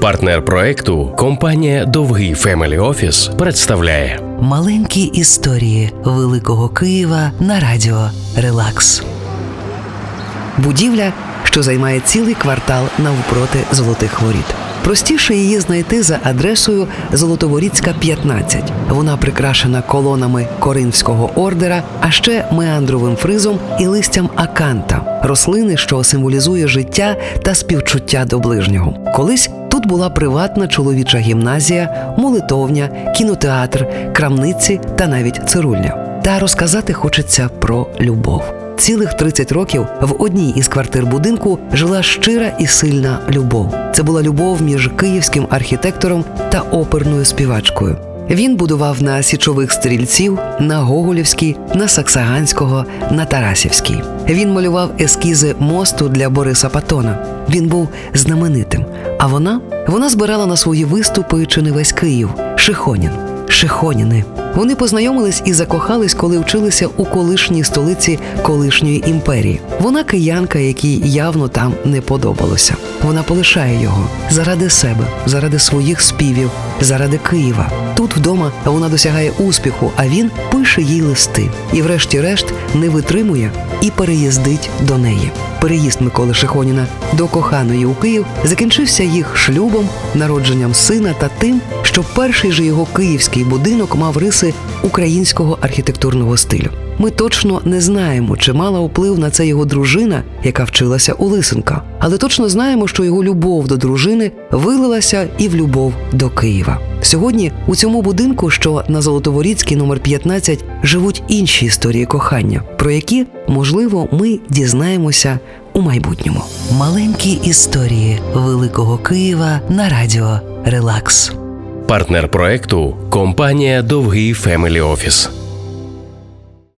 Партнер проекту компанія Dovgiy Family Office представляє Маленькі історії Великого Києва на радіо Релакс. Будівля, що займає цілий квартал навпроти золотих воріт. Простіше її знайти за адресою Золотоворітська, 15. Вона прикрашена колонами Коринфського ордера, а ще меандровим фризом і листям аканта рослини, що символізує життя та співчуття до ближнього. Колись була приватна чоловіча гімназія, молитовня, кінотеатр, крамниці та навіть цирульня. Та розказати хочеться про любов. Цілих 30 років в одній із квартир будинку жила щира і сильна любов. Це була любов між київським архітектором та оперною співачкою. Він будував на січових стрільців, на Гоголівській, на Саксаганського, на Тарасівській. Він малював ескізи мосту для Бориса Патона. Він був знаменитим. А вона вона збирала на свої виступи чи не весь Київ Шихонін. Шихоніни. Вони познайомились і закохались, коли вчилися у колишній столиці колишньої імперії. Вона киянка, якій явно там не подобалося. Вона полишає його заради себе, заради своїх співів, заради Києва. Тут вдома вона досягає успіху, а він пише їй листи і, врешті-решт, не витримує і переїздить до неї. Переїзд Миколи Шихоніна до коханої у Київ закінчився їх шлюбом, народженням сина та тим, що перший же його київський будинок мав риси українського архітектурного стилю. Ми точно не знаємо, чи мала вплив на це його дружина, яка вчилася у Лисенка, але точно знаємо, що його любов до дружини вилилася і в любов до Києва. Сьогодні у цьому будинку, що на Золотоворіцькій номер 15, живуть інші історії кохання, про які можливо ми дізнаємося у майбутньому. Маленькі історії Великого Києва на радіо Релакс. Партнер проекту компанія Dovgiy Family Office.